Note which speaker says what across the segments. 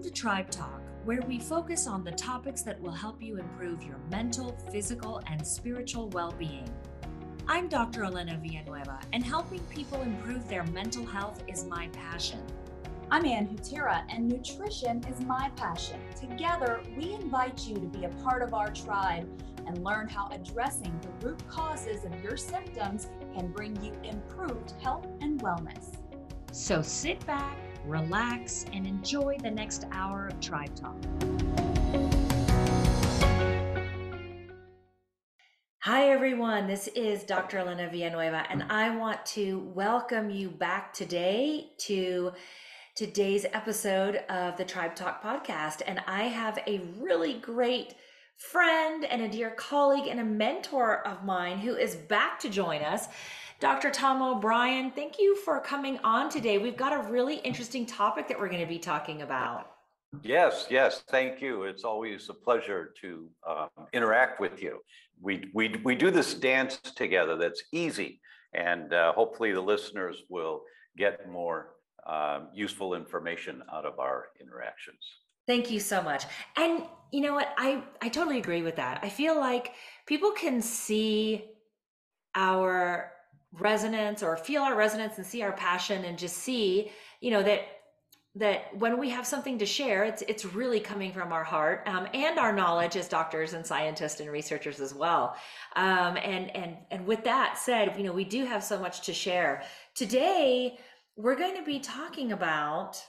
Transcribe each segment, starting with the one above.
Speaker 1: Welcome to Tribe Talk, where we focus on the topics that will help you improve your mental, physical, and spiritual well being. I'm Dr. Elena Villanueva, and helping people improve their mental health is my passion.
Speaker 2: I'm Ann Hutira, and nutrition is my passion. Together, we invite you to be a part of our tribe and learn how addressing the root causes of your symptoms can bring you improved health and wellness.
Speaker 1: So sit back, relax, and enjoy the next hour of Tribe Talk. Hi, everyone. This is Dr. Elena Villanueva, and I want to welcome you back today to today's episode of the Tribe Talk podcast. And I have a really great friend and a dear colleague and a mentor of mine who is back to join us. Dr. Tom O'Brien, thank you for coming on today. We've got a really interesting topic that we're going to be talking about.
Speaker 3: Yes, yes, thank you. It's always a pleasure to um, interact with you. We, we, we do this dance together that's easy, and uh, hopefully the listeners will get more um, useful information out of our interactions.
Speaker 1: Thank you so much. And you know what? I, I totally agree with that. I feel like people can see our resonance or feel our resonance and see our passion and just see you know that that when we have something to share it's it's really coming from our heart um, and our knowledge as doctors and scientists and researchers as well. Um, and and and with that said you know we do have so much to share. Today we're going to be talking about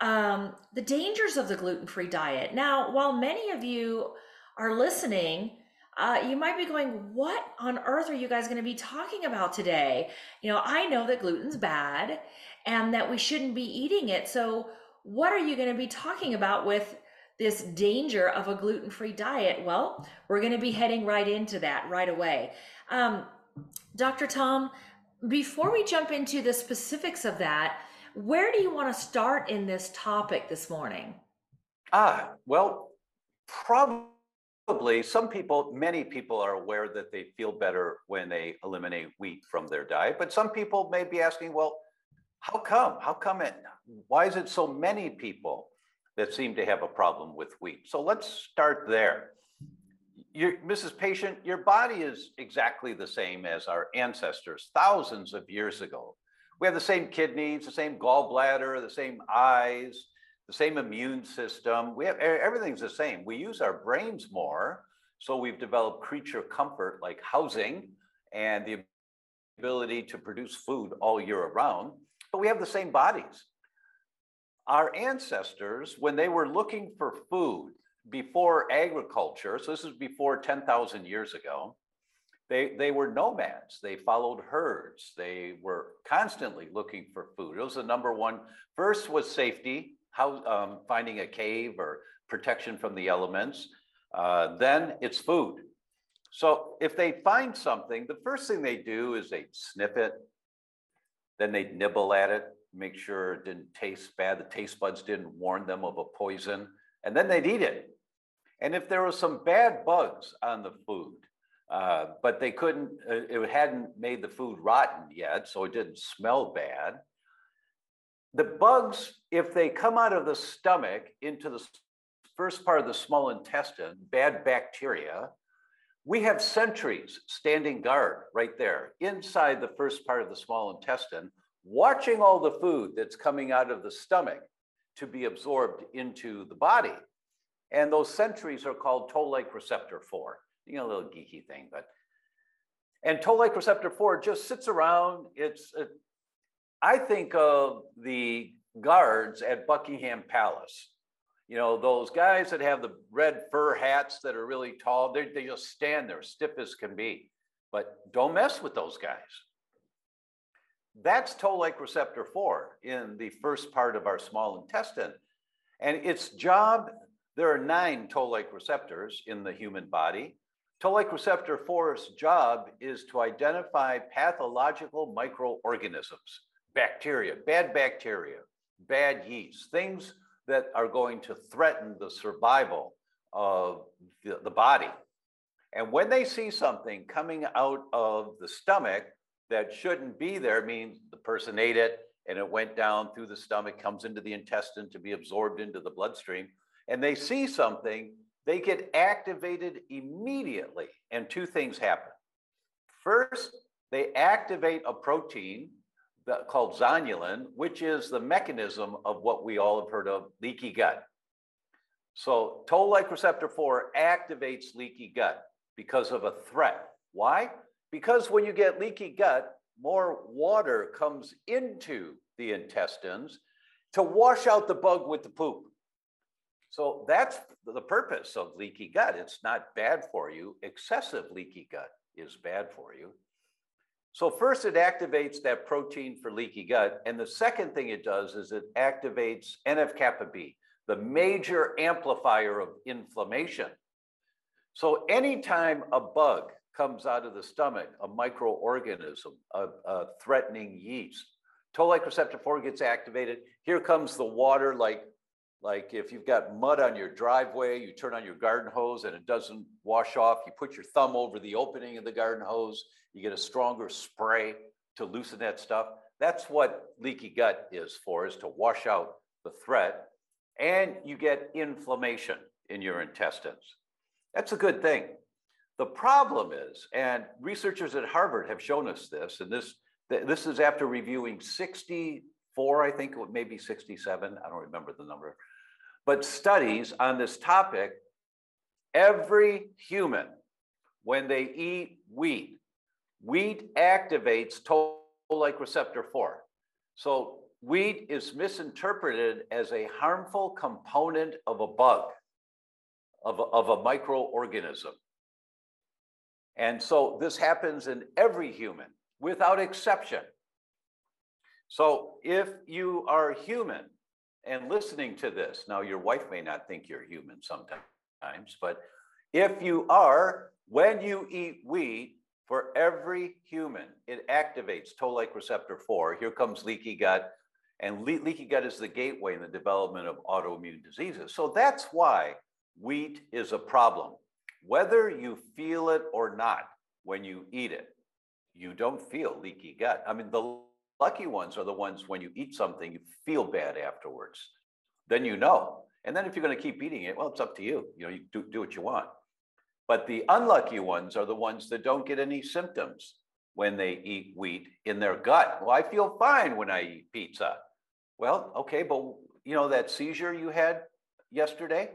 Speaker 1: um, the dangers of the gluten-free diet. Now while many of you are listening uh, you might be going, What on earth are you guys going to be talking about today? You know, I know that gluten's bad and that we shouldn't be eating it. So, what are you going to be talking about with this danger of a gluten free diet? Well, we're going to be heading right into that right away. Um, Dr. Tom, before we jump into the specifics of that, where do you want to start in this topic this morning?
Speaker 3: Ah, well, probably probably some people, many people are aware that they feel better when they eliminate wheat from their diet. But some people may be asking, well, how come? How come it? Why is it so many people that seem to have a problem with wheat? So let's start there. Your, Mrs. Patient, your body is exactly the same as our ancestors thousands of years ago. We have the same kidneys, the same gallbladder, the same eyes, the same immune system. We have everything's the same. We use our brains more. So we've developed creature comfort like housing and the ability to produce food all year around, but we have the same bodies. Our ancestors, when they were looking for food before agriculture, so this is before 10,000 years ago, they, they were nomads. They followed herds. They were constantly looking for food. It was the number one. First was safety, how um, finding a cave or protection from the elements. Uh, then it's food. So if they find something, the first thing they do is they sniff it, then they nibble at it, make sure it didn't taste bad, the taste buds didn't warn them of a poison, and then they'd eat it. And if there were some bad bugs on the food, uh, but they couldn't, uh, it hadn't made the food rotten yet, so it didn't smell bad, the bugs, if they come out of the stomach into the first part of the small intestine, bad bacteria, we have sentries standing guard right there inside the first part of the small intestine, watching all the food that's coming out of the stomach to be absorbed into the body. And those sentries are called toll-like receptor 4. You know, a little geeky thing, but and toll-like receptor 4 just sits around. It's I think of the guards at Buckingham Palace. You know, those guys that have the red fur hats that are really tall, they, they just stand there stiff as can be. But don't mess with those guys. That's toll-like receptor 4 in the first part of our small intestine. And its job, there are nine toll-like receptors in the human body. Toll-like receptor 4's job is to identify pathological microorganisms bacteria, bad bacteria, bad yeast, things that are going to threaten the survival of the, the body. And when they see something coming out of the stomach that shouldn't be there, means the person ate it and it went down through the stomach, comes into the intestine to be absorbed into the bloodstream, and they see something, they get activated immediately. And two things happen. First, they activate a protein that, called zonulin, which is the mechanism of what we all have heard of leaky gut. So toll-like receptor 4 activates leaky gut because of a threat. Why? Because when you get leaky gut, more water comes into the intestines to wash out the bug with the poop. So that's the purpose of leaky gut. It's not bad for you. Excessive leaky gut is bad for you. So first it activates that protein for leaky gut. And the second thing it does is it activates NF-kappa B, the major amplifier of inflammation. So anytime a bug comes out of the stomach, a microorganism, a, a threatening yeast. Toll-like receptor 4 gets activated. Here comes the water, like, like if you've got mud on your driveway, you turn on your garden hose and it doesn't wash off, you put your thumb over the opening of the garden hose, you get a stronger spray to loosen that stuff. That's what leaky gut is for, is to wash out the threat. And you get inflammation in your intestines. That's a good thing. The problem is, and researchers at Harvard have shown us this, and this, this is after reviewing 64, I think, maybe 67, I don't remember the number, but studies on this topic. Every human, when they eat wheat, wheat activates toll-like receptor 4. So wheat is misinterpreted as a harmful component of a bug, of a, of a microorganism. And so this happens in every human without exception. So if you are human and listening to this, now your wife may not think you're human sometimes, but if you are, when you eat wheat, for every human, it activates toll-like receptor 4. Here comes leaky gut, and le leaky gut is the gateway in the development of autoimmune diseases. So that's why wheat is a problem. Whether you feel it or not when you eat it, you don't feel leaky gut. I mean, the lucky ones are the ones when you eat something, you feel bad afterwards. Then you know. And then if you're going to keep eating it, well, it's up to you. You know, you do, do what you want. But the unlucky ones are the ones that don't get any symptoms when they eat wheat in their gut. Well, I feel fine when I eat pizza. Well, okay, but you know that seizure you had yesterday?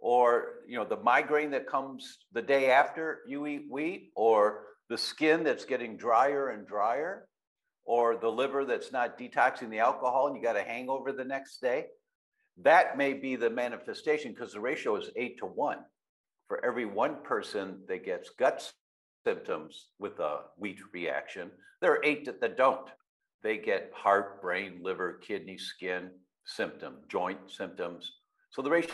Speaker 3: or you know the migraine that comes the day after you eat wheat or the skin that's getting drier and drier or the liver that's not detoxing the alcohol and you got a hangover the next day that may be the manifestation because the ratio is 8 to 1 for every one person that gets gut symptoms with a wheat reaction there are 8 that don't they get heart brain liver kidney skin symptom joint symptoms so the ratio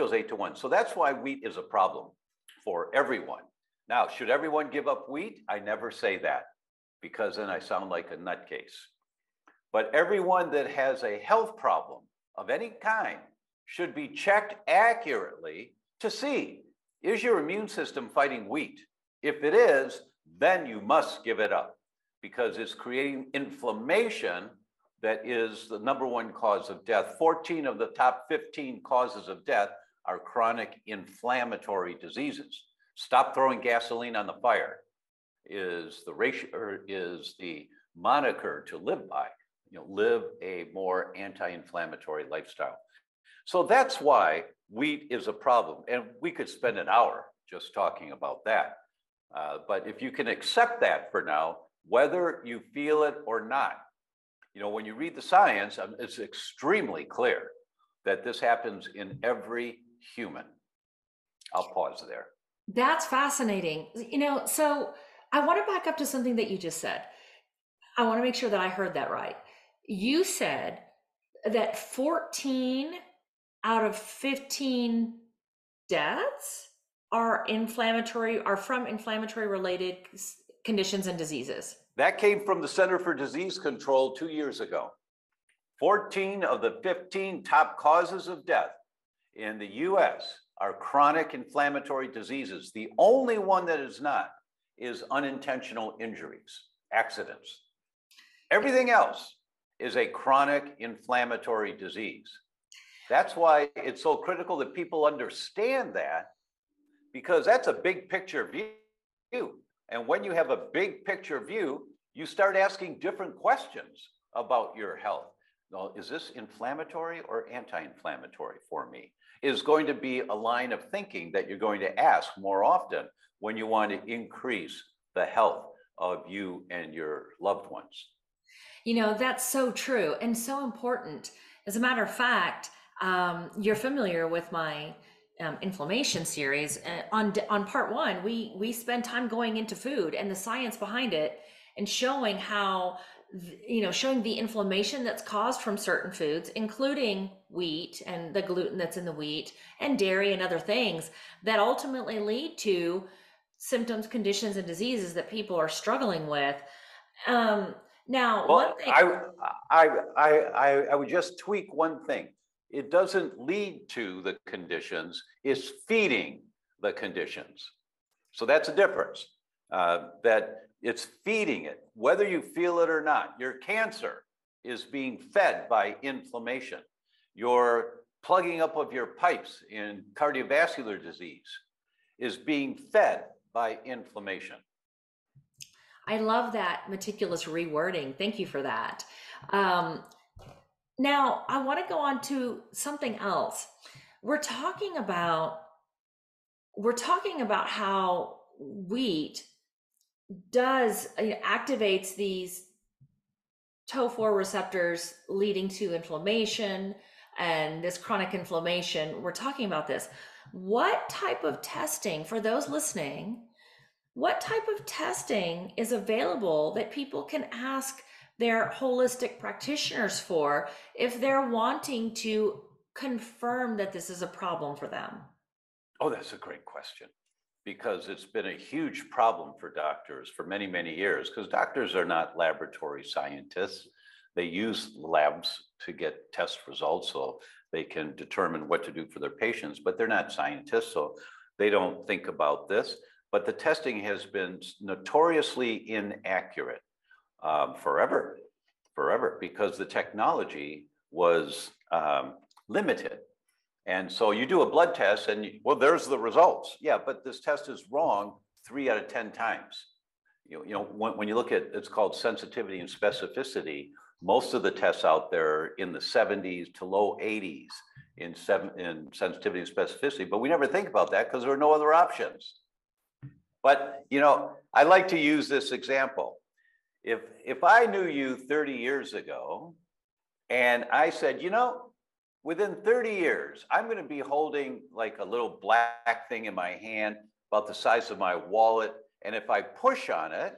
Speaker 3: is eight to one. So that's why wheat is a problem for everyone. Now, should everyone give up wheat? I never say that because then I sound like a nutcase. But everyone that has a health problem of any kind should be checked accurately to see is your immune system fighting wheat? If it is, then you must give it up because it's creating inflammation that is the number one cause of death. 14 of the top 15 causes of death are chronic inflammatory diseases. Stop throwing gasoline on the fire is the ratio or is the moniker to live by. You know, live a more anti-inflammatory lifestyle. So that's why wheat is a problem, and we could spend an hour just talking about that. Uh, but if you can accept that for now, whether you feel it or not, you know, when you read the science, um, it's extremely clear that this happens in every human. I'll pause there.
Speaker 1: That's fascinating. You know, so I want to back up to something that you just said. I want to make sure that I heard that right. You said that 14 out of 15 deaths are inflammatory are from inflammatory related conditions and diseases.
Speaker 3: That came from the Center for Disease Control 2 years ago. 14 of the 15 top causes of death in the US are chronic inflammatory diseases. The only one that is not is unintentional injuries, accidents. Everything else is a chronic inflammatory disease. That's why it's so critical that people understand that because that's a big picture view. And when you have a big picture view, you start asking different questions about your health. Well, is this inflammatory or anti-inflammatory for me? Is going to be a line of thinking that you're going to ask more often when you want to increase the health of you and your loved ones.
Speaker 1: You know, that's so true and so important. As a matter of fact, um, you're familiar with my um, inflammation series. Uh, on on part one, we we spend time going into food and the science behind it, and showing how you know showing the inflammation that's caused from certain foods including wheat and the gluten that's in the wheat and dairy and other things that ultimately lead to symptoms conditions and diseases that people are struggling with um now
Speaker 3: well, thing- I, I i i i would just tweak one thing it doesn't lead to the conditions it's feeding the conditions so that's a difference uh, that it's feeding it, whether you feel it or not. Your cancer is being fed by inflammation. Your plugging up of your pipes in cardiovascular disease is being fed by inflammation.
Speaker 1: I love that meticulous rewording. Thank you for that. Um, now, I want to go on to something else. We're talking about we're talking about how wheat does activates these TOR receptors leading to inflammation and this chronic inflammation. We're talking about this. What type of testing for those listening? What type of testing is available that people can ask their holistic practitioners for if they're wanting to confirm that this is a problem for them?
Speaker 3: Oh, that's a great question because it's been a huge problem for doctors for many, many years because doctors are not laboratory scientists. They use labs to get test results so they can determine what to do for their patients, but they're not scientists, so they don't think about this. But the testing has been notoriously inaccurate um, forever, forever, because the technology was um, limited. And so you do a blood test and, you, well, there's the results. Yeah, but this test is wrong three out of 10 times. You know, you know when, when you look at, it's called sensitivity and specificity, most of the tests out there in the 70s to low 80s in, seven, in sensitivity and specificity, but we never think about that because there are no other options. But, you know, I like to use this example. If, if I knew you 30 years ago and I said, you know, within 30 years, I'm going to be holding like a little black thing in my hand about the size of my wallet. And if I push on it,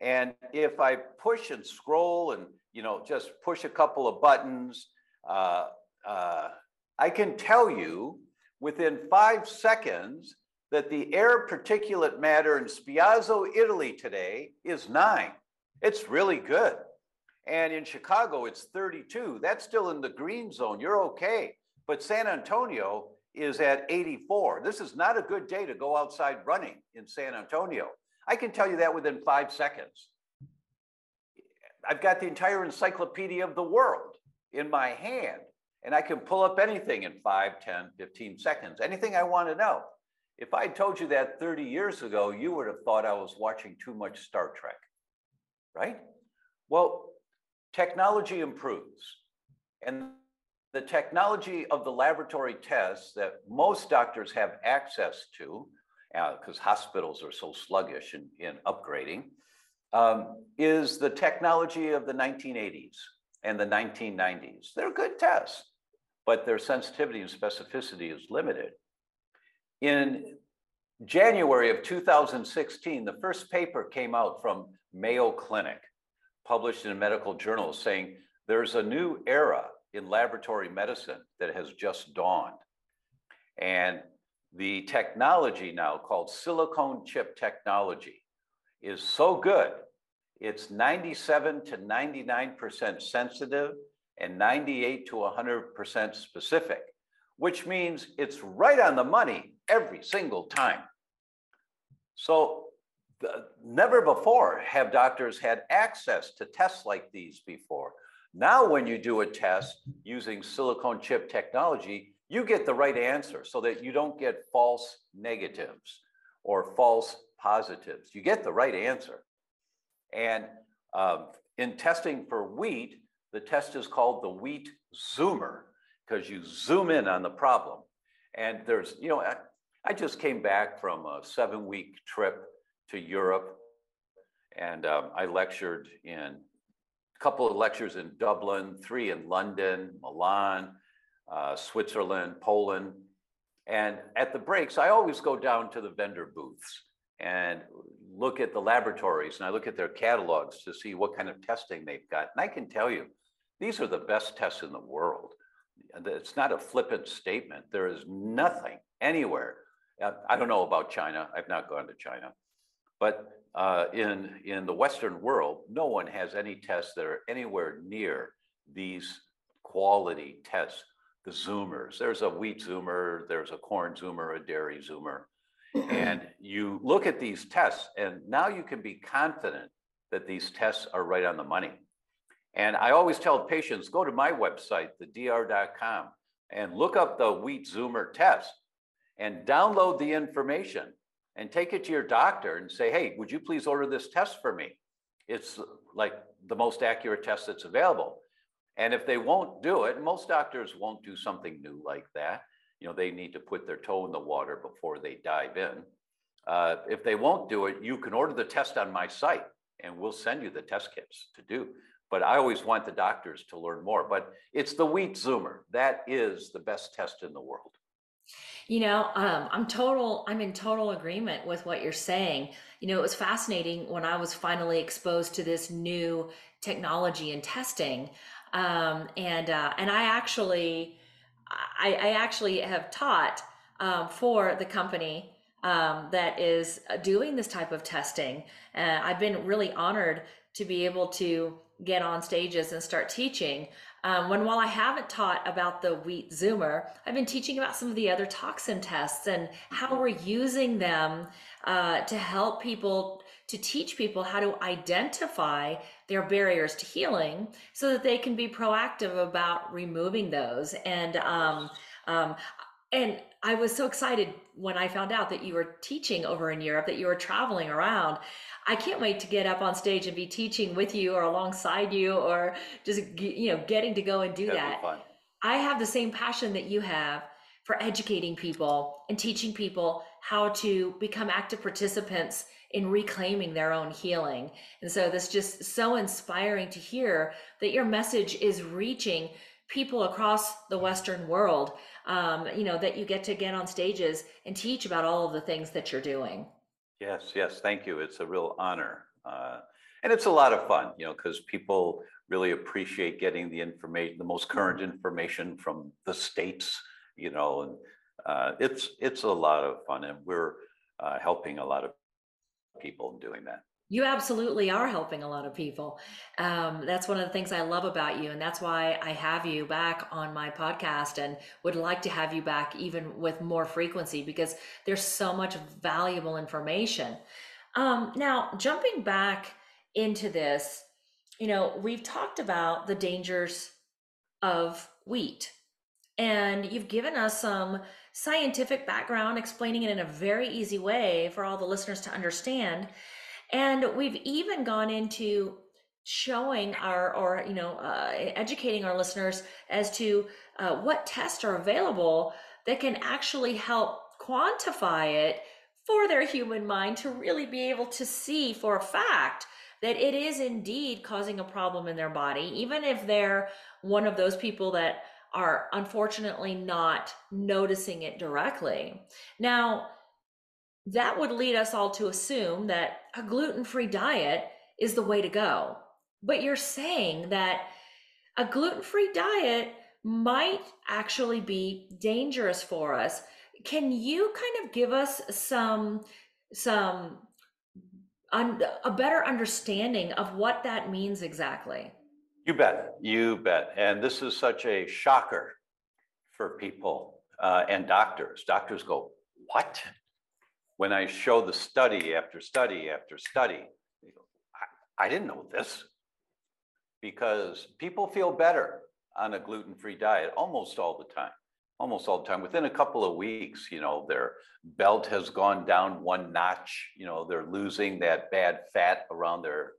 Speaker 3: and if I push and scroll and you know just push a couple of buttons, uh, uh, I can tell you within five seconds that the air particulate matter in Spiazzo, Italy today is nine. It's really good. And in Chicago, it's 32. That's still in the green zone. You're okay. But San Antonio is at 84. This is not a good day to go outside running in San Antonio. I can tell you that within five seconds. I've got the entire encyclopedia of the world in my hand, and I can pull up anything in 5, 10, 15 seconds, anything I want to know. If I told you that 30 years ago, you would have thought I was watching too much Star Trek, right? Well, technology improves. And the technology of the laboratory tests that most doctors have access to, because uh, hospitals are so sluggish in, in upgrading, um, is the technology of the 1980s and the 1990s. They're good tests, but their sensitivity and specificity is limited. In January of 2016, the first paper came out from Mayo Clinic published in a medical journal saying there's a new era in laboratory medicine that has just dawned. And the technology now called silicone chip technology is so good. It's 97 to 99% sensitive and 98 to 100% specific, which means it's right on the money every single time. So never before have doctors had access to tests like these before. Now, when you do a test using silicone chip technology, you get the right answer so that you don't get false negatives or false positives. You get the right answer. And um, in testing for wheat, the test is called the wheat zoomer because you zoom in on the problem. And there's, you know, I, I just came back from a seven week trip to Europe and um, I lectured in a couple of lectures in Dublin, three in London, Milan, uh, Switzerland, Poland. And at the breaks, I always go down to the vendor booths and look at the laboratories and I look at their catalogs to see what kind of testing they've got. And I can tell you, these are the best tests in the world. It's not a flippant statement. There is nothing anywhere. Uh, I don't know about China. I've not gone to China. But uh, in, in the Western world, no one has any tests that are anywhere near these quality tests. The Zoomers, there's a wheat Zoomer, there's a corn Zoomer, a dairy Zoomer. And you look at these tests, and now you can be confident that these tests are right on the money. And I always tell patients go to my website, thedr.com, and look up the wheat Zoomer test and download the information and take it to your doctor and say, hey, would you please order this test for me? It's like the most accurate test that's available. And if they won't do it, most doctors won't do something new like that. You know, they need to put their toe in the water before they dive in. Uh, if they won't do it, you can order the test on my site and we'll send you the test kits to do. But I always want the doctors to learn more. But it's the wheat zoomer. That is the best test in the world.
Speaker 1: You know, um, I'm total, I'm in total agreement with what you're saying. You know, it was fascinating when I was finally exposed to this new technology and testing. Um, and, uh, and I actually, I, I actually have taught um, for the company um, that is doing this type of testing. Uh, I've been really honored to be able to get on stages and start teaching um, when while I haven't taught about the wheat zoomer, I've been teaching about some of the other toxin tests and how mm-hmm. we're using them uh, to help people to teach people how to identify their barriers to healing so that they can be proactive about removing those and um, um, and I was so excited when I found out that you were teaching over in Europe, that you were traveling around. I can't wait to get up on stage and be teaching with you or alongside you or just you know getting to go and do That'd that. I have the same passion that you have for educating people and teaching people how to become active participants in reclaiming their own healing. And so this just so inspiring to hear that your message is reaching people across the western world um, you know that you get to get on stages and teach about all of the things that you're doing
Speaker 3: Yes, yes, thank you. It's a real honor. Uh, and it's a lot of fun, you know, because people really appreciate getting the information, the most current information from the states, you know, and uh, it's it's a lot of fun, and we're uh, helping a lot of people in doing that.
Speaker 1: You absolutely are helping a lot of people. Um, that's one of the things I love about you. And that's why I have you back on my podcast and would like to have you back even with more frequency because there's so much valuable information. Um, now, jumping back into this, you know, we've talked about the dangers of wheat, and you've given us some scientific background explaining it in a very easy way for all the listeners to understand. And we've even gone into showing our, or, you know, uh, educating our listeners as to uh, what tests are available that can actually help quantify it for their human mind to really be able to see for a fact that it is indeed causing a problem in their body, even if they're one of those people that are unfortunately not noticing it directly. Now, that would lead us all to assume that a gluten free diet is the way to go. But you're saying that a gluten free diet might actually be dangerous for us. Can you kind of give us some some a better understanding of what that means exactly?
Speaker 3: You bet, you bet. And this is such a shocker for people uh, and doctors. Doctors go, "What? when I show the study after study after study, I, I didn't know this. because people feel better on a gluten-free diet almost all the time. Almost all the time. Within a couple of weeks, you know, their belt has gone down one notch. You know, they're losing that bad fat around their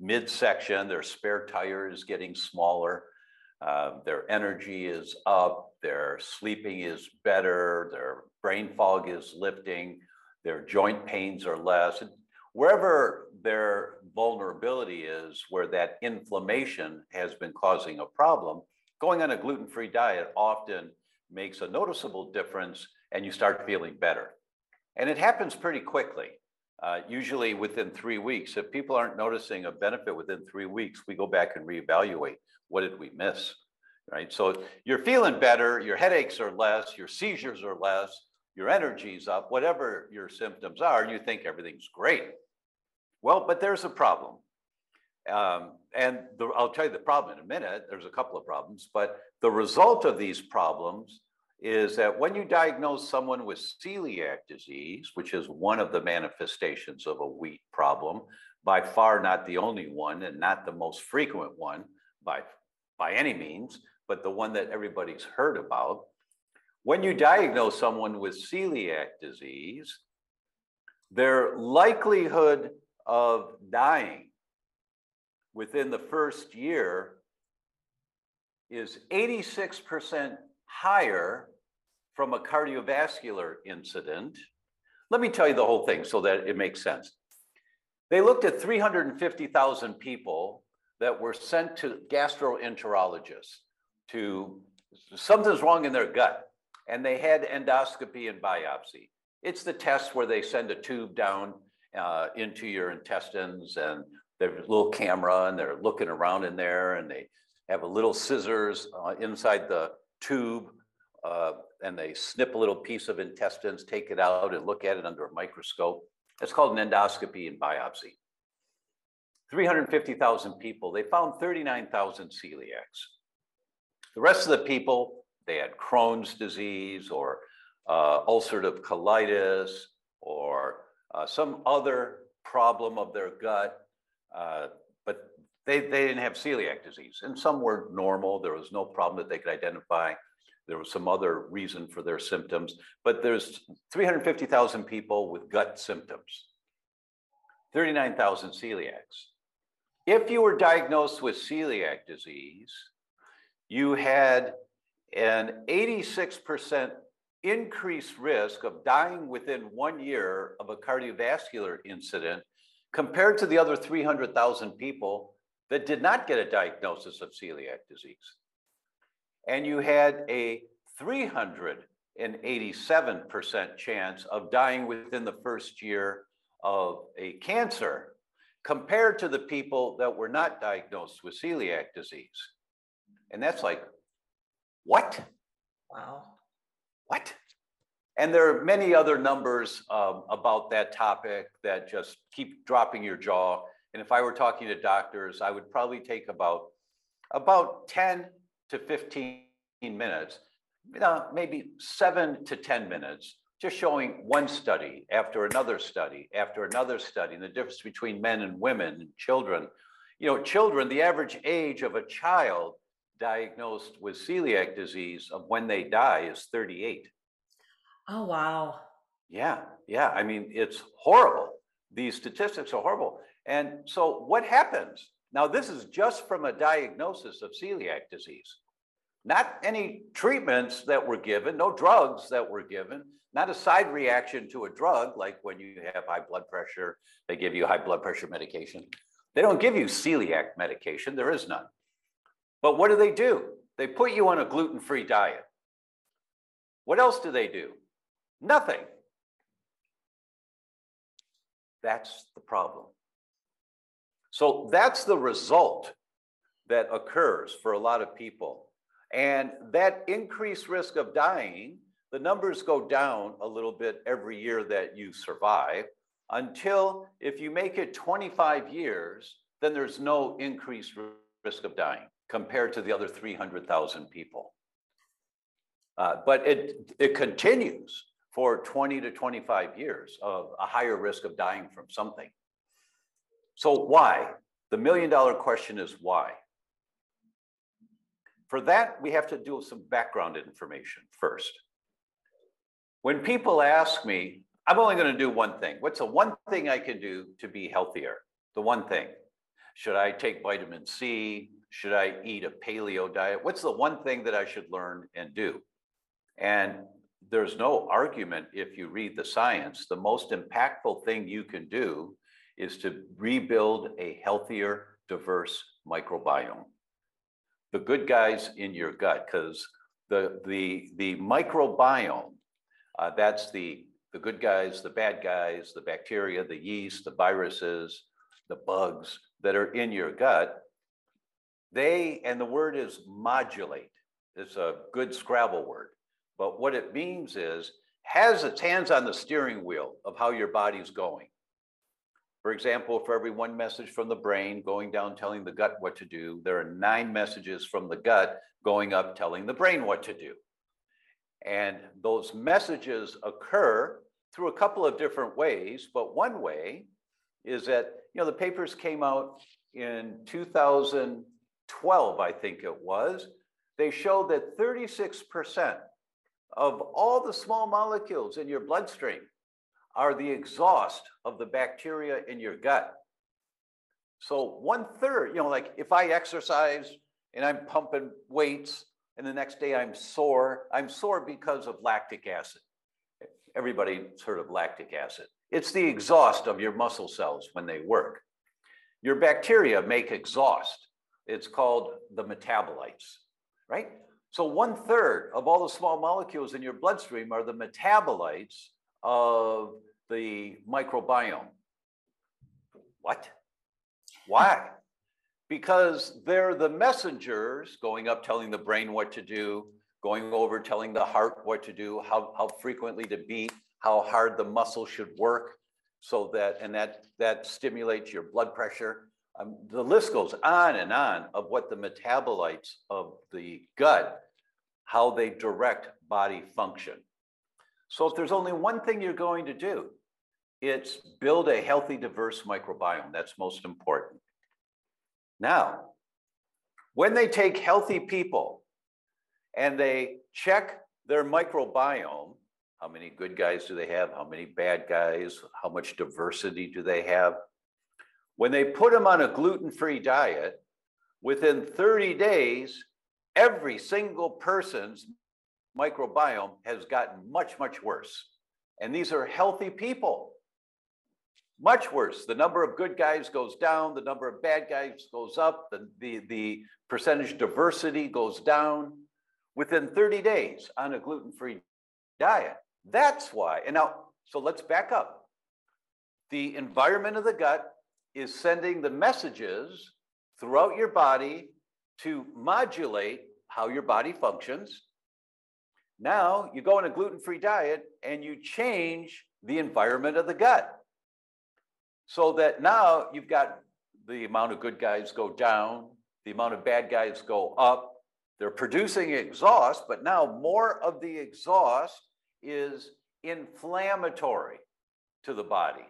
Speaker 3: midsection. Their spare tire is getting smaller. Uh, their energy is up. Their sleeping is better. Their brain fog is lifting. Their joint pains are less. Wherever their vulnerability is, where that inflammation has been causing a problem, going on a gluten free diet often makes a noticeable difference and you start feeling better. And it happens pretty quickly, uh, usually within three weeks. If people aren't noticing a benefit within three weeks, we go back and reevaluate what did we miss, right? So you're feeling better, your headaches are less, your seizures are less, your energy's up, whatever your symptoms are, you think everything's great. Well, but there's a problem. Um, and the, I'll tell you the problem in a minute. There's a couple of problems, but the result of these problems is that when you diagnose someone with celiac disease, which is one of the manifestations of a wheat problem, by far not the only one and not the most frequent one by, by any means, but the one that everybody's heard about. When you diagnose someone with celiac disease, their likelihood of dying within the first year is 86% higher from a cardiovascular incident. Let me tell you the whole thing so that it makes sense. They looked at 350,000 people that were sent to gastroenterologists to something's wrong in their gut and they had endoscopy and biopsy. It's the test where they send a tube down uh, into your intestines and there's a little camera and they're looking around in there and they have a little scissors uh, inside the tube uh, and they snip a little piece of intestines, take it out and look at it under a microscope. It's called an endoscopy and biopsy. 350,000 people, they found 39,000 celiacs. The rest of the people they had Crohn's disease or uh, ulcerative colitis or uh, some other problem of their gut, uh, but they, they didn't have celiac disease. And some were normal. There was no problem that they could identify. There was some other reason for their symptoms, but there's 350,000 people with gut symptoms, 39,000 celiacs. If you were diagnosed with celiac disease, you had an 86% increased risk of dying within one year of a cardiovascular incident compared to the other 300,000 people that did not get a diagnosis of celiac disease. And you had a 387% chance of dying within the first year of a cancer compared to the people that were not diagnosed with celiac disease. And that's like what?
Speaker 1: Wow.
Speaker 3: What? And there are many other numbers um, about that topic that just keep dropping your jaw. And if I were talking to doctors, I would probably take about about 10 to 15 minutes, you know, maybe seven to 10 minutes, just showing one study after another study after another study, and the difference between men and women and children. You know, children, the average age of a child diagnosed with celiac disease of when they die is 38.
Speaker 1: Oh, wow.
Speaker 3: Yeah, yeah. I mean, it's horrible. These statistics are horrible. And so, what happens? Now, this is just from a diagnosis of celiac disease, not any treatments that were given, no drugs that were given, not a side reaction to a drug like when you have high blood pressure, they give you high blood pressure medication. They don't give you celiac medication, there is none. But what do they do? They put you on a gluten free diet. What else do they do? Nothing. That's the problem. So that's the result that occurs for a lot of people. And that increased risk of dying, the numbers go down a little bit every year that you survive until if you make it 25 years, then there's no increased risk of dying compared to the other 300,000 people. Uh, but it, it continues for 20 to 25 years of a higher risk of dying from something. So why? The million dollar question is why? for that, we have to do some background information first. When people ask me, I'm only going to do one thing. What's the one thing I can do to be healthier? The one thing. Should I take vitamin C? Should I eat a paleo diet? What's the one thing that I should learn and do? And there's no argument if you read the science. The most impactful thing you can do is to rebuild a healthier, diverse microbiome. The good guys in your gut, because the, the, the microbiome, uh, that's the, the good guys, the bad guys, the bacteria, the yeast, the viruses, the bugs that are in your gut. They, and the word is modulate. It's a good Scrabble word. But what it means is has its hands on the steering wheel of how your body's going. For example, for every one message from the brain going down telling the gut what to do, there are nine messages from the gut going up telling the brain what to do. And those messages occur through a couple of different ways, but one way is that, you know, the papers came out in 2012, I think it was. They showed that 36% of all the small molecules in your bloodstream are the exhaust of the bacteria in your gut. So one third, you know, like if I exercise and I'm pumping weights and the next day I'm sore, I'm sore because of lactic acid. Everybody's heard of lactic acid. It's the exhaust of your muscle cells when they work. Your bacteria make exhaust. It's called the metabolites, right? So one third of all the small molecules in your bloodstream are the metabolites of the microbiome. What? Why? Because they're the messengers going up telling the brain what to do, going over telling the heart what to do, how, how frequently to beat, how hard the muscle should work so that, and that, that stimulates your blood pressure. Um, the list goes on and on of what the metabolites of the gut how they direct body function. So if there's only one thing you're going to do, it's build a healthy, diverse microbiome. That's most important. Now, when they take healthy people and they check their microbiome, how many good guys do they have? How many bad guys? How much diversity do they have? When they put them on a gluten free diet, within 30 days, every single person's microbiome has gotten much, much worse. And these are healthy people. Much worse. The number of good guys goes down, the number of bad guys goes up, the, the, the percentage diversity goes down within 30 days on a gluten free diet. That's why. And now, so let's back up. The environment of the gut is sending the messages throughout your body to modulate how your body functions. Now you go on a gluten free diet and you change the environment of the gut. So that now you've got the amount of good guys go down, the amount of bad guys go up. They're producing exhaust, but now more of the exhaust is inflammatory to the body.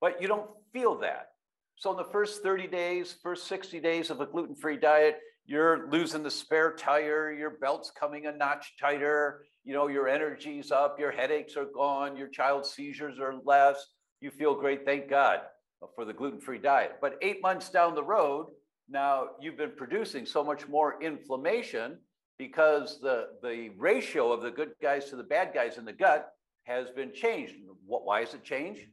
Speaker 3: But you don't feel that. So in the first 30 days, first 60 days of a gluten-free diet, you're losing the spare tire, your belt's coming a notch tighter, you know, your energy's up, your headaches are gone, your child's seizures are less. You feel great, thank God uh, for the gluten-free diet. But eight months down the road, now you've been producing so much more inflammation because the, the ratio of the good guys to the bad guys in the gut has been changed. Why is it changed?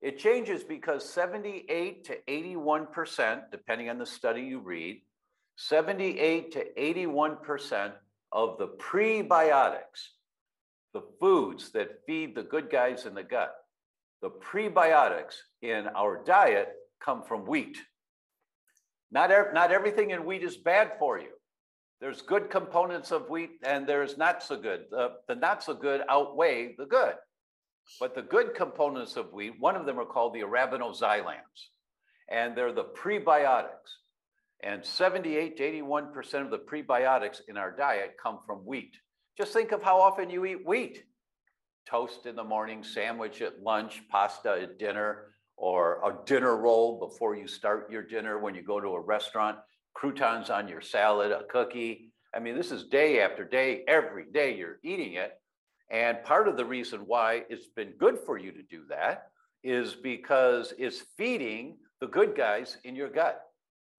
Speaker 3: It changes because 78 to 81%, depending on the study you read, 78 to 81% of the prebiotics, the foods that feed the good guys in the gut, the prebiotics in our diet come from wheat. Not, er not everything in wheat is bad for you. There's good components of wheat and there's not so good. The, the not so good outweigh the good. But the good components of wheat, one of them are called the arabinoxylans, and they're the prebiotics. And 78 to 81% of the prebiotics in our diet come from wheat. Just think of how often you eat wheat. Toast in the morning, sandwich at lunch, pasta at dinner, or a dinner roll before you start your dinner when you go to a restaurant. croutons on your salad, a cookie. I mean, this is day after day, every day you're eating it. And part of the reason why it's been good for you to do that is because it's feeding the good guys in your gut.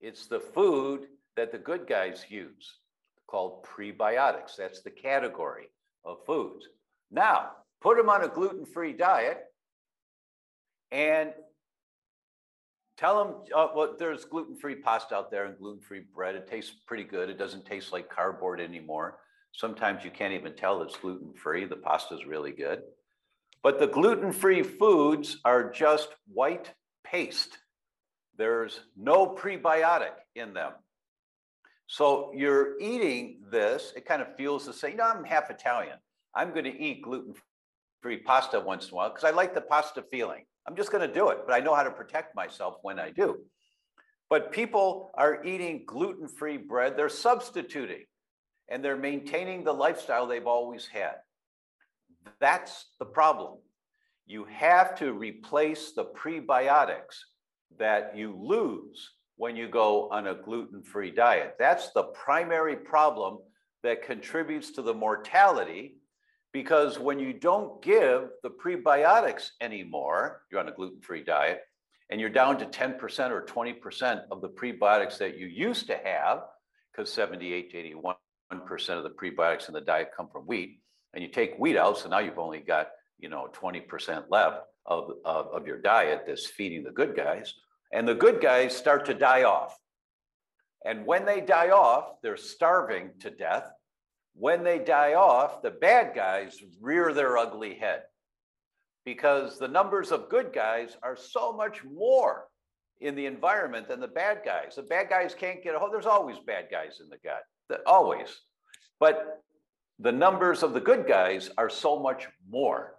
Speaker 3: It's the food that the good guys use called prebiotics. That's the category of foods. Now, put them on a gluten free diet and tell them, uh, well, there's gluten free pasta out there and gluten free bread. It tastes pretty good. It doesn't taste like cardboard anymore. Sometimes you can't even tell it's gluten free. The pasta is really good. But the gluten free foods are just white paste. There's no prebiotic in them. So you're eating this, it kind of feels the same. You know, I'm half Italian. I'm going to eat gluten free pasta once in a while because I like the pasta feeling. I'm just going to do it, but I know how to protect myself when I do. But people are eating gluten free bread, they're substituting and they're maintaining the lifestyle they've always had. That's the problem. You have to replace the prebiotics that you lose when you go on a gluten free diet. That's the primary problem that contributes to the mortality because when you don't give the prebiotics anymore, you're on a gluten free diet, and you're down to 10% or 20% of the prebiotics that you used to have, because 78 to 81 percent of the prebiotics in the diet come from wheat, and you take wheat out, so now you've only got you know 20% left of, of, of your diet that's feeding the good guys, and the good guys start to die off. And when they die off, they're starving to death. When they die off, the bad guys rear their ugly head because the numbers of good guys are so much more in the environment than the bad guys. The bad guys can't get a hold. There's always bad guys in the gut always. But the numbers of the good guys are so much more.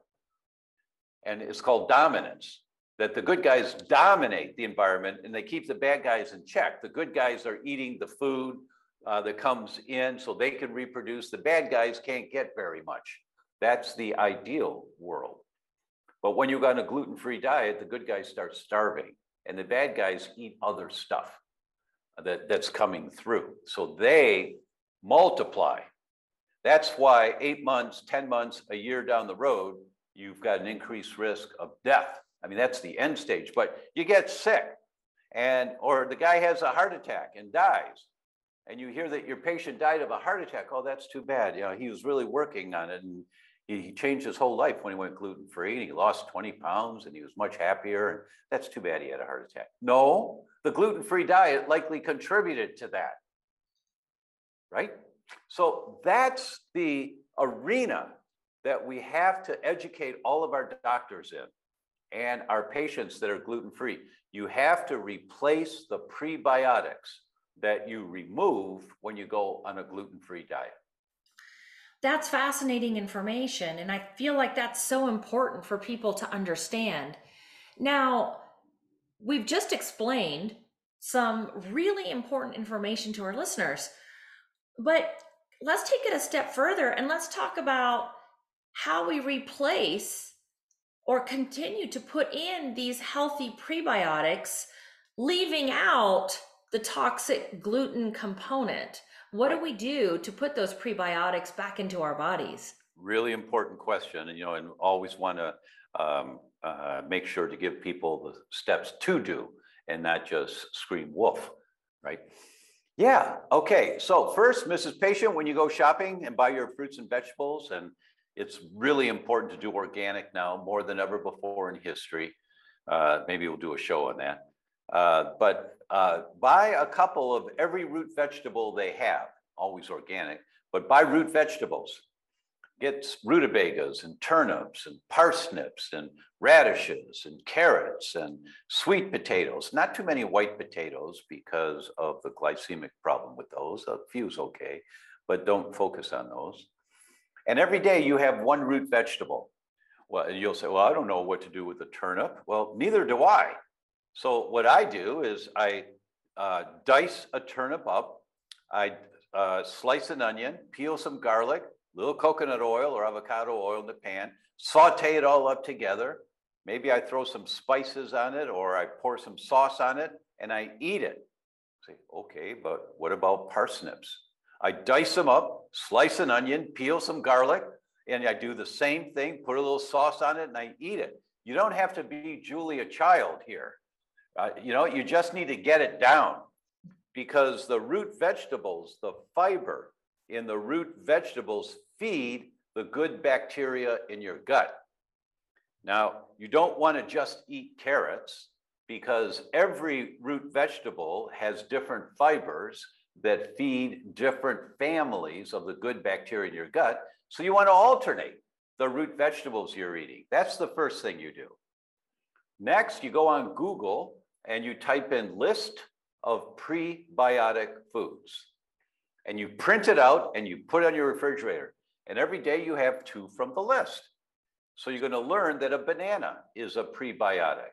Speaker 3: And it's called dominance that the good guys dominate the environment and they keep the bad guys in check. The good guys are eating the food uh, that comes in so they can reproduce. The bad guys can't get very much. That's the ideal world. But when you go on a gluten free diet, the good guys start starving and the bad guys eat other stuff that, that's coming through. So they multiply. That's why eight months, 10 months, a year down the road, you've got an increased risk of death. I mean, that's the end stage, but you get sick and, or the guy has a heart attack and dies. And you hear that your patient died of a heart attack. Oh, that's too bad. You know, he was really working on it and he changed his whole life when he went gluten free and he lost 20 pounds and he was much happier. And that's too bad he had a heart attack. No, the gluten free diet likely contributed to that right? So that's the arena that we have to educate all of our doctors in and our patients that are gluten free. You have to replace the prebiotics that you remove when you go on a gluten free diet.
Speaker 1: That's fascinating information. And I feel like that's so important for people to understand. Now, we've just explained some really important information to our listeners. But let's take it a step further and let's talk about how we replace or continue to put in these healthy prebiotics, leaving out the toxic gluten component. What do we do to put those prebiotics back into our bodies?
Speaker 3: Really important question, and you know, and always want to um, uh, make sure to give people the steps to do, and not just scream wolf, right? Yeah. Okay. So first, Mrs. Patient, when you go shopping and buy your fruits and vegetables, and it's really important to do organic now more than ever before in history. Uh, maybe we'll do a show on that. Uh, but uh, buy a couple of every root vegetable they have, always organic, but buy root vegetables gets rutabagas and turnips and parsnips and radishes and carrots and sweet potatoes. Not too many white potatoes because of the glycemic problem with those. A few's okay, but don't focus on those. And every day you have one root vegetable. Well, you'll say, well, I don't know what to do with the turnip. Well, neither do I. So what I do is I uh, dice a turnip up, I uh, slice an onion, peel some garlic, little coconut oil or avocado oil in the pan, saute it all up together. Maybe I throw some spices on it or I pour some sauce on it and I eat it. Say, okay, but what about parsnips? I dice them up, slice an onion, peel some garlic, and I do the same thing, put a little sauce on it, and I eat it. You don't have to be Julia Child here. Uh, you know, you just need to get it down because the root vegetables, the fiber in the root vegetables feed the good bacteria in your gut. Now, you don't want to just eat carrots because every root vegetable has different fibers that feed different families of the good bacteria in your gut. So you want to alternate the root vegetables you're eating. That's the first thing you do. Next, you go on Google and you type in list of prebiotic foods. And you print it out and you put it on your refrigerator. And every day you have two from the list. So you're going to learn that a banana is a prebiotic,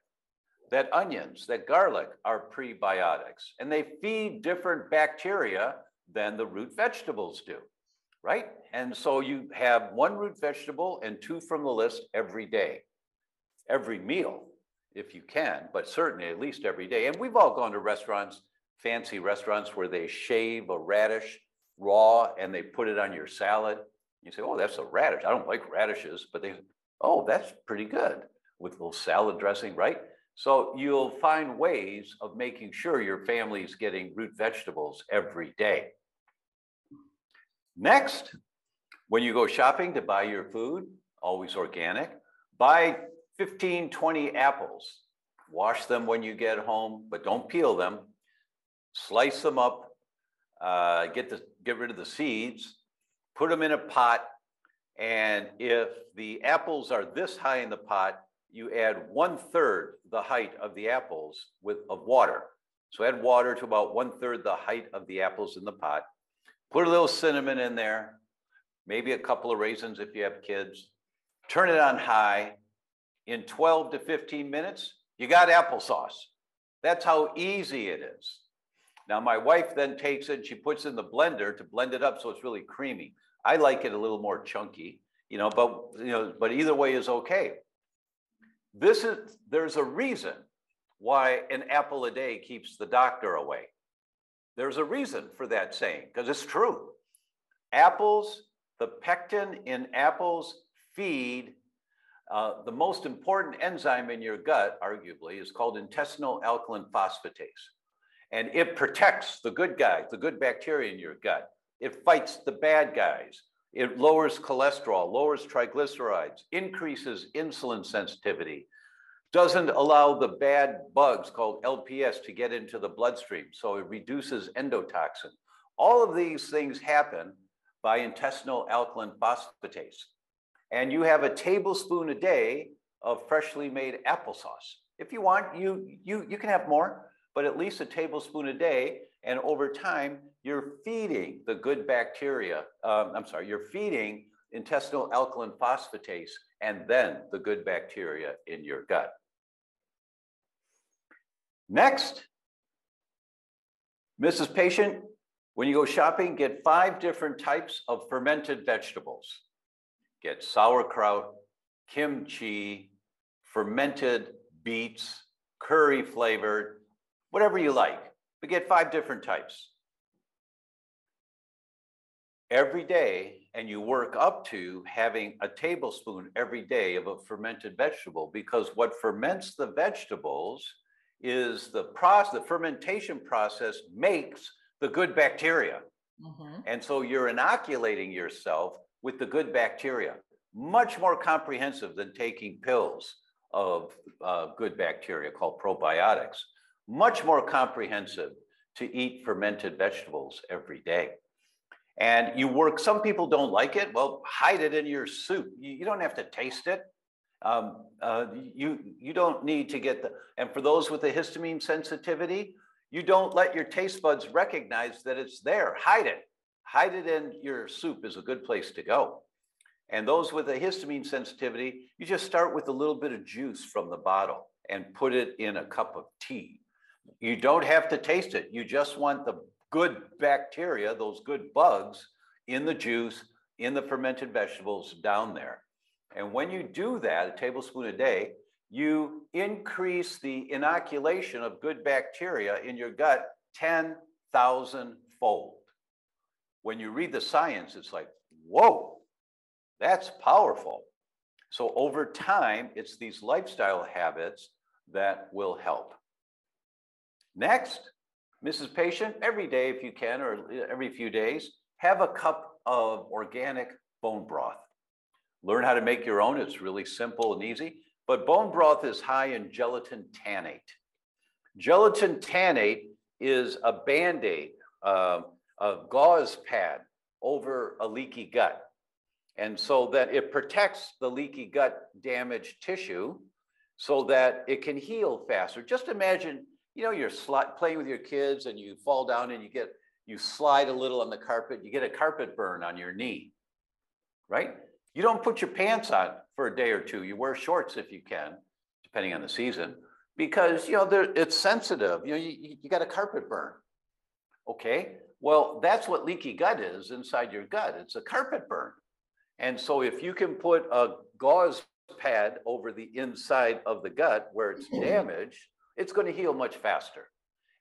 Speaker 3: that onions, that garlic are prebiotics, and they feed different bacteria than the root vegetables do, right? And so you have one root vegetable and two from the list every day, every meal, if you can, but certainly at least every day. And we've all gone to restaurants, fancy restaurants where they shave a radish raw and they put it on your salad. You say, oh, that's a radish. I don't like radishes, but they, oh, that's pretty good with a little salad dressing, right? So you'll find ways of making sure your family's getting root vegetables every day. Next, when you go shopping to buy your food, always organic, buy 15, 20 apples. Wash them when you get home, but don't peel them. Slice them up, uh, get, the, get rid of the seeds, put them in a pot, and if the apples are this high in the pot, you add one third the height of the apples with of water. So add water to about one third the height of the apples in the pot. Put a little cinnamon in there, maybe a couple of raisins if you have kids. Turn it on high. In 12 to 15 minutes, you got applesauce. That's how easy it is. Now, my wife then takes it and she puts it in the blender to blend it up so it's really creamy. I like it a little more chunky, you know, but you know, but either way is okay. This is there's a reason why an apple a day keeps the doctor away. There's a reason for that saying because it's true. Apples, the pectin in apples feed uh, the most important enzyme in your gut, arguably, is called intestinal alkaline phosphatase. And it protects the good guys, the good bacteria in your gut. It fights the bad guys. It lowers cholesterol, lowers triglycerides, increases insulin sensitivity, doesn't allow the bad bugs called LPS to get into the bloodstream. So it reduces endotoxin. All of these things happen by intestinal alkaline phosphatase. And you have a tablespoon a day of freshly made applesauce. If you want, you, you, you can have more, but at least a tablespoon a day. And over time, you're feeding the good bacteria. Um, I'm sorry, you're feeding intestinal alkaline phosphatase and then the good bacteria in your gut. Next, Mrs. Patient, when you go shopping, get five different types of fermented vegetables. Get sauerkraut, kimchi, fermented beets, curry flavored, whatever you like. but get five different types. Every day, and you work up to having a tablespoon every day of a fermented vegetable because what ferments the vegetables is the process, the fermentation process makes the good bacteria. Mm-hmm. And so you're inoculating yourself with the good bacteria, much more comprehensive than taking pills of uh, good bacteria called probiotics, much more comprehensive to eat fermented vegetables every day. And you work, some people don't like it. Well, hide it in your soup. You, you don't have to taste it. Um, uh, you, you don't need to get the, and for those with a histamine sensitivity, you don't let your taste buds recognize that it's there. Hide it. Hide it in your soup is a good place to go. And those with a histamine sensitivity, you just start with a little bit of juice from the bottle and put it in a cup of tea. You don't have to taste it. You just want the good bacteria, those good bugs in the juice, in the fermented vegetables down there. And when you do that, a tablespoon a day, you increase the inoculation of good bacteria in your gut 10,000 fold. When you read the science, it's like, whoa, that's powerful. So over time, it's these lifestyle habits that will help. Next, Mrs. Patient, every day if you can, or every few days, have a cup of organic bone broth. Learn how to make your own. It's really simple and easy. But bone broth is high in gelatin tannate. Gelatin tannate is a band aid, uh, a gauze pad over a leaky gut. And so that it protects the leaky gut damaged tissue so that it can heal faster. Just imagine, you know, you're playing with your kids and you fall down and you get, you slide a little on the carpet, you get a carpet burn on your knee, right? You don't put your pants on for a day or two. You wear shorts if you can, depending on the season, because you know it's sensitive. You know, you, you got a carpet burn. Okay, well, that's what leaky gut is inside your gut. It's a carpet burn. And so if you can put a gauze pad over the inside of the gut where it's mm-hmm. damaged, it's going to heal much faster.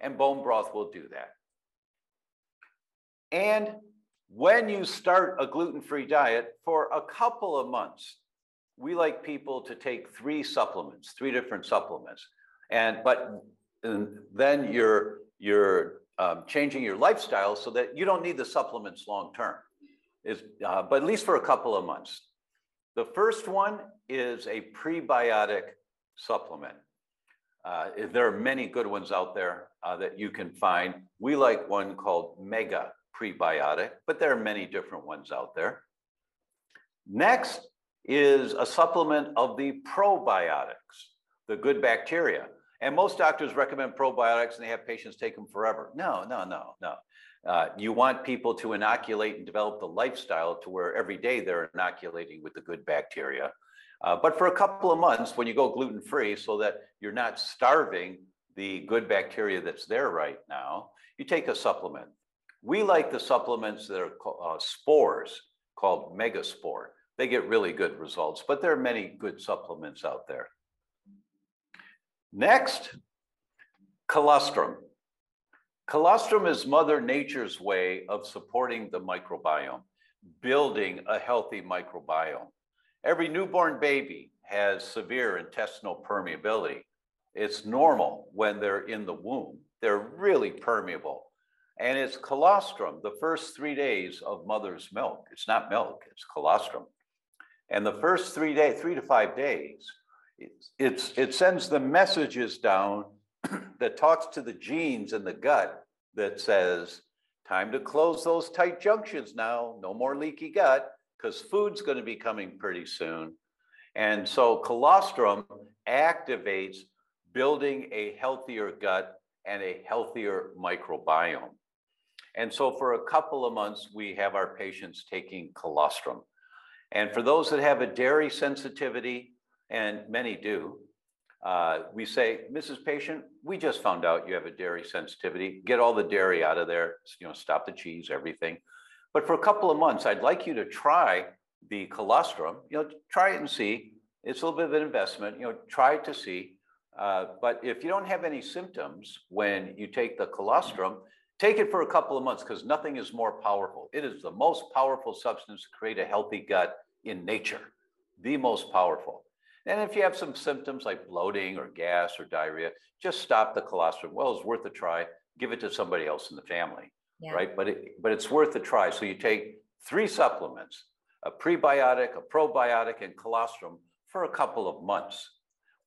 Speaker 3: And bone broth will do that. And when you start a gluten free diet for a couple of months, we like people to take three supplements, three different supplements. And but and then you're you're um, changing your lifestyle so that you don't need the supplements long term. Is uh, but at least for a couple of months. The first one is a prebiotic supplement. Uh, there are many good ones out there uh, that you can find. We like one called Mega prebiotic, but there are many different ones out there. Next is a supplement of the probiotics, the good bacteria. And most doctors recommend probiotics and they have patients take them forever. No, no, no, no. Uh, you want people to inoculate and develop the lifestyle to where every day they're inoculating with the good bacteria. Uh, but for a couple of months, when you go gluten free, so that you're not starving the good bacteria that's there right now, you take a supplement. We like the supplements that are uh, spores called Megaspore. They get really good results, but there are many good supplements out there. Next, colostrum. Colostrum is Mother Nature's way of supporting the microbiome, building a healthy microbiome. Every newborn baby has severe intestinal permeability. It's normal when they're in the womb. They're really permeable. And it's colostrum, the first three days of mother's milk. It's not milk, it's colostrum. And the first three days, three to five days, it's, it's, it sends the messages down that talks to the genes in the gut that says, time to close those tight junctions now, no more leaky gut, because food's going to be coming pretty soon. And so colostrum activates building a healthier gut and a healthier microbiome. And so for a couple of months, we have our patients taking colostrum. And for those that have a dairy sensitivity, and many do, uh, we say, Mrs. Patient, we just found out you have a dairy sensitivity. Get all the dairy out of there, you know, stop the cheese, everything. But for a couple of months, I'd like you to try the colostrum. You know, try it and see. It's a little bit of an investment. You know, try to see. Uh, but if you don't have any symptoms when you take the colostrum, Take it for a couple of months because nothing is more powerful. It is the most powerful substance to create a healthy gut in nature, the most powerful. And if you have some symptoms like bloating or gas or diarrhea, just stop the colostrum. Well, it's worth a try. Give it to somebody else in the family, yeah. right? But it, but it's worth a try. So you take three supplements: a prebiotic, a probiotic, and colostrum for a couple of months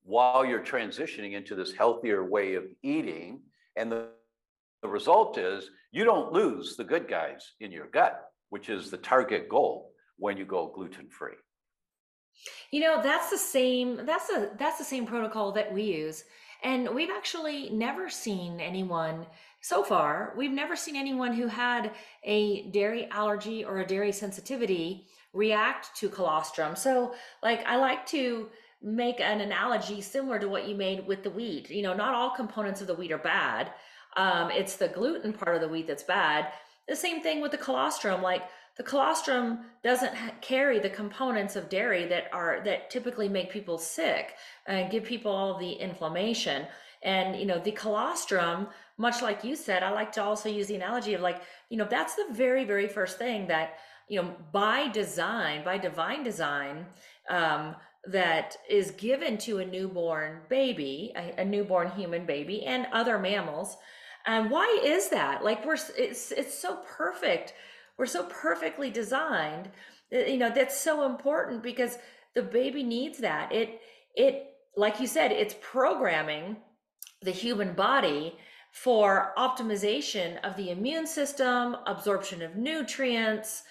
Speaker 3: while you're transitioning into this healthier way of eating. And the the result is you don't lose the good guys in your gut, which is the target goal when you go gluten free.
Speaker 1: You know, that's the same that's a that's the same protocol that we use. And we've actually never seen anyone so far, we've never seen anyone who had a dairy allergy or a dairy sensitivity react to colostrum. So, like I like to make an analogy similar to what you made with the wheat. You know, not all components of the wheat are bad, um, it's the gluten part of the wheat that's bad. The same thing with the colostrum. Like the colostrum doesn't ha- carry the components of dairy that are that typically make people sick and give people all the inflammation. And you know the colostrum much like you said, I like to also use the analogy of like, you know, that's the very, very first thing that, you know, by design, by divine design, um, that is given to a newborn baby, a, a newborn human baby, and other mammals. And why is that? Like we're it's it's so perfect. We're so perfectly designed. You know, that's so important because the baby needs that. It it like you said, it's programming the human body for optimization of the immune system, absorption of nutrients,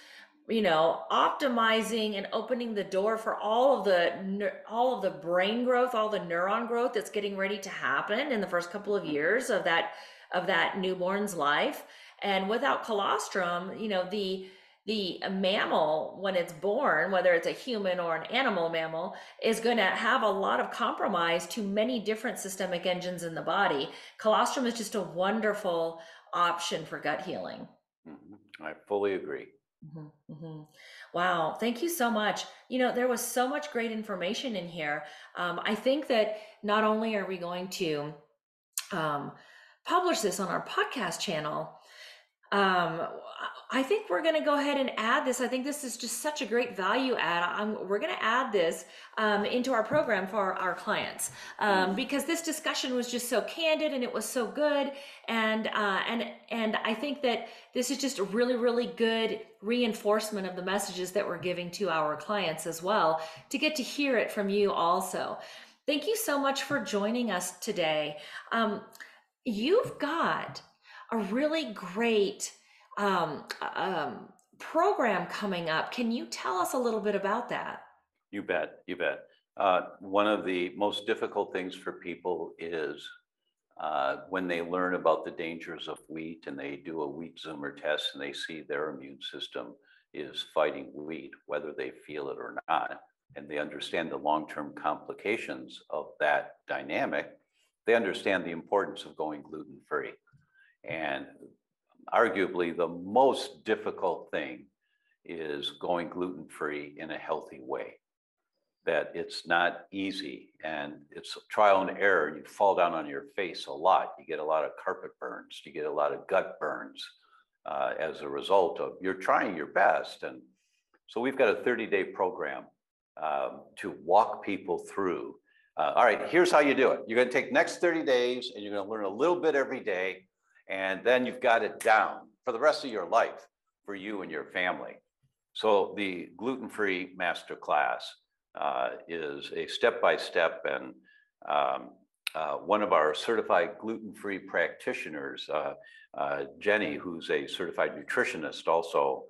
Speaker 1: you know optimizing and opening the door for all of the all of the brain growth all the neuron growth that's getting ready to happen in the first couple of mm-hmm. years of that of that newborn's life. And without colostrum you know the the mammal when it's born whether it's a human or an animal mammal is going to have a lot of compromise to many different systemic engines in the body colostrum is just a wonderful option for gut healing
Speaker 3: mm-hmm. i fully agree
Speaker 1: Mm-hmm, mm-hmm. Wow, thank you so much. You know, there was so much great information in here. Um, I think that not only are we going to um, publish this on our podcast channel, um, I think we're going to go ahead and add this. I think this is just such a great value add. I'm, we're going to add this um, into our program for our clients um, because this discussion was just so candid and it was so good. And uh, and and I think that this is just a really really good reinforcement of the messages that we're giving to our clients as well to get to hear it from you also. Thank you so much for joining us today. Um, you've got a really great um, um, program coming up. Can you tell us a little bit about that?
Speaker 3: You bet. You bet. Uh, one of the most difficult things for people is uh, when they learn about the dangers of wheat and they do a wheat zoomer test and they see their immune system is fighting wheat, whether they feel it or not, and they understand the long term complications of that dynamic, they understand the importance of going gluten free. And arguably the most difficult thing is going gluten free in a healthy way. That it's not easy and it's trial and error. You fall down on your face a lot. You get a lot of carpet burns. You get a lot of gut burns uh, as a result of you're trying your best. And so we've got a 30 day program um, to walk people through. Uh, all right, here's how you do it. You're going to take next 30 days and you're going to learn a little bit every day and then you've got it down for the rest of your life for you and your family. So the gluten-free master class uh, is a step-by-step and um, uh, one of our certified gluten-free practitioners, uh, uh Jenny, who's a certified nutritionist also,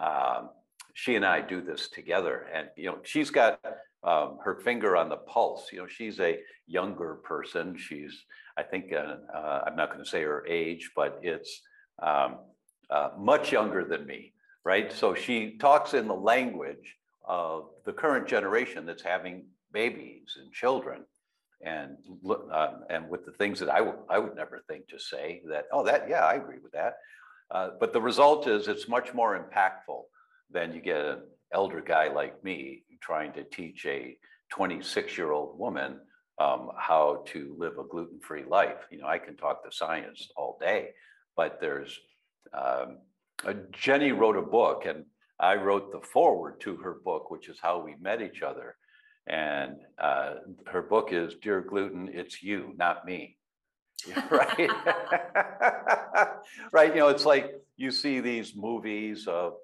Speaker 3: um, she and I do this together. And, you know, she's got um, her finger on the pulse. You know, she's a younger person. She's I think uh, uh, I'm not going to say her age, but it's um, uh, much younger than me, right? So she talks in the language of the current generation that's having babies and children, and uh, and with the things that I would I would never think to say that oh that yeah I agree with that, uh, but the result is it's much more impactful than you get an elder guy like me trying to teach a 26 year old woman um, how to live a gluten-free life. You know, I can talk to science all day, but there's um, Jenny wrote a book, and I wrote the foreword to her book, which is how we met each other. And uh, her book is "Dear Gluten, It's You, Not Me." right, right. You know, it's like you see these movies of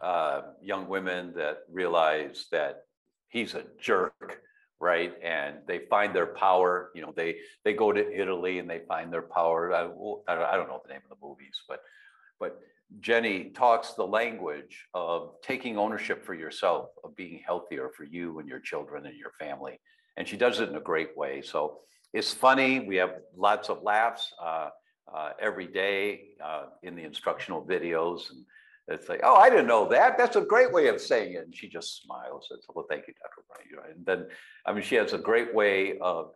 Speaker 3: uh, young women that realize that he's a jerk right? And they find their power. You know, they they go to Italy and they find their power. I, I don't know the name of the movies, but but Jenny talks the language of taking ownership for yourself, of being healthier for you and your children and your family, and she does it in a great way. So it's funny. We have lots of laughs uh, uh, every day uh, in the instructional videos and it's like, oh, I didn't know that. That's a great way of saying it. And she just smiles and says, well, thank you, Dr. O'Bryan. And then, I mean, she has a great way of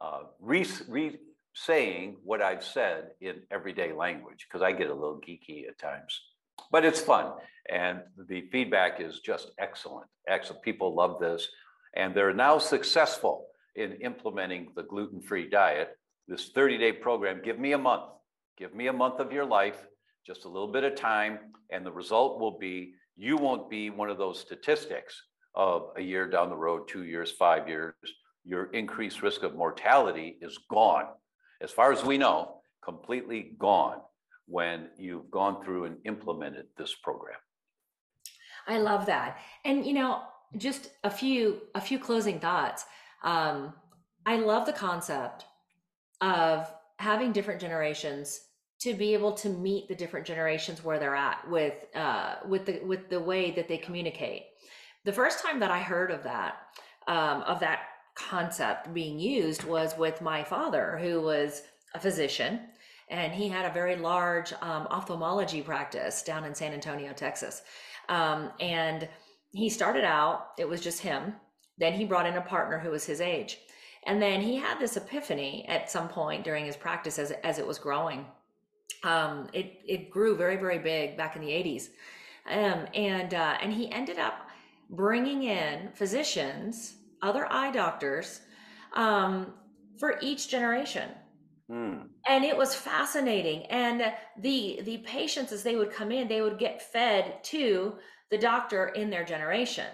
Speaker 3: uh, re, re saying what I've said in everyday language because I get a little geeky at times, but it's fun. And the feedback is just excellent. Excellent. People love this. And they're now successful in implementing the gluten free diet. This 30 day program, give me a month. Give me a month of your life, just a little bit of time, and the result will be you won't be one of those statistics of a year down the road, two years, five years. Your increased risk of mortality is gone. As far as we know, completely gone when you've gone through and implemented this program.
Speaker 1: I love that. And you know, just a few a few closing thoughts. Um, I love the concept of having different generations to be able to meet the different generations where they're at with uh, with the with the way that they communicate. The first time that I heard of that um, of that concept being used was with my father, who was a physician, and he had a very large um, ophthalmology practice down in San Antonio, Texas. Um, and he started out, it was just him. Then he brought in a partner who was his age. And then he had this epiphany at some point during his practice as, as it was growing. Um, it, it grew very, very big back in the 80s. Um, and, uh, and he ended up bringing in physicians, other eye doctors, um, for each generation. Mm. And it was fascinating. And the the patients, as they would come in, they would get fed to the doctor in their generation.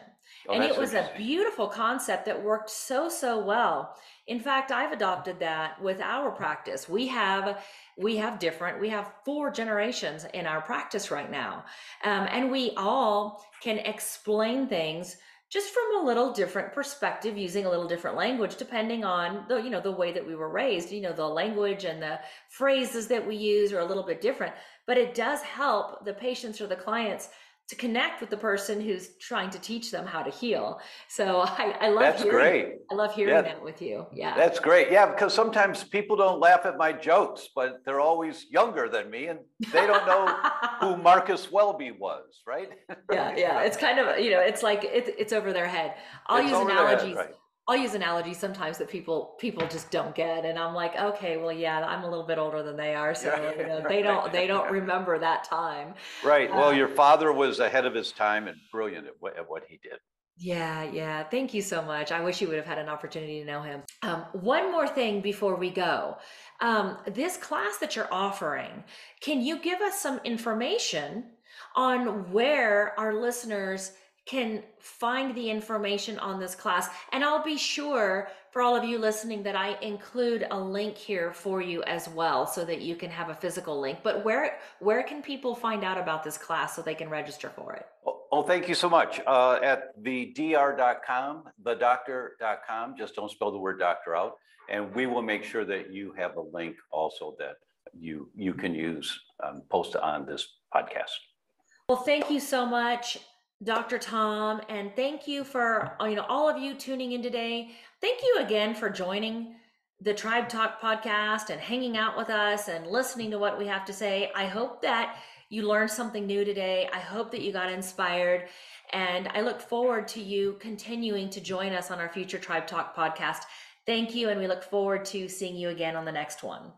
Speaker 1: Oh, and it was a beautiful concept that worked so so well. In fact, I've adopted that with our practice. We have we have different we have four generations in our practice right now, um, and we all can explain things just from a little different perspective using a little different language depending on the you know the way that we were raised you know the language and the phrases that we use are a little bit different but it does help the patients or the clients to connect with the person who's trying to teach them how to heal. So I, I love
Speaker 3: that's
Speaker 1: hearing,
Speaker 3: great.
Speaker 1: I love hearing yeah. that with you. Yeah,
Speaker 3: that's great. Yeah, because sometimes people don't laugh at my jokes, but they're always younger than me, and they don't know who Marcus Welby was, right?
Speaker 1: yeah, yeah. It's kind of you know, it's like it, it's over their head. I'll it's use analogies. Head, right. I'll use analogies sometimes that people people just don't get, and I'm like, okay, well, yeah, I'm a little bit older than they are, so you know, they don't they don't remember that time.
Speaker 3: Right. Well, uh, your father was ahead of his time and brilliant at what, at what he did.
Speaker 1: Yeah, yeah. Thank you so much. I wish you would have had an opportunity to know him. Um, one more thing before we go. Um, this class that you're offering, can you give us some information on where our listeners can find the information on this class. And I'll be sure for all of you listening that I include a link here for you as well so that you can have a physical link. But where where can people find out about this class so they can register for it?
Speaker 3: Oh, oh thank you so much. Uh, at the dr.com, thedoctor.com, just don't spell the word doctor out. And we will make sure that you have a link also that you you can use um, post on this podcast.
Speaker 1: Well, thank you so much. Dr. Tom, and thank you for uh, you know all of you tuning in today. Thank you again for joining the Tribe Talk podcast and hanging out with us and listening to what we have to say. I hope that you learned something new today. I hope that you got inspired. And I look forward to you continuing to join us on our future Tribe Talk podcast. Thank you. And we look forward to seeing you again on the next one.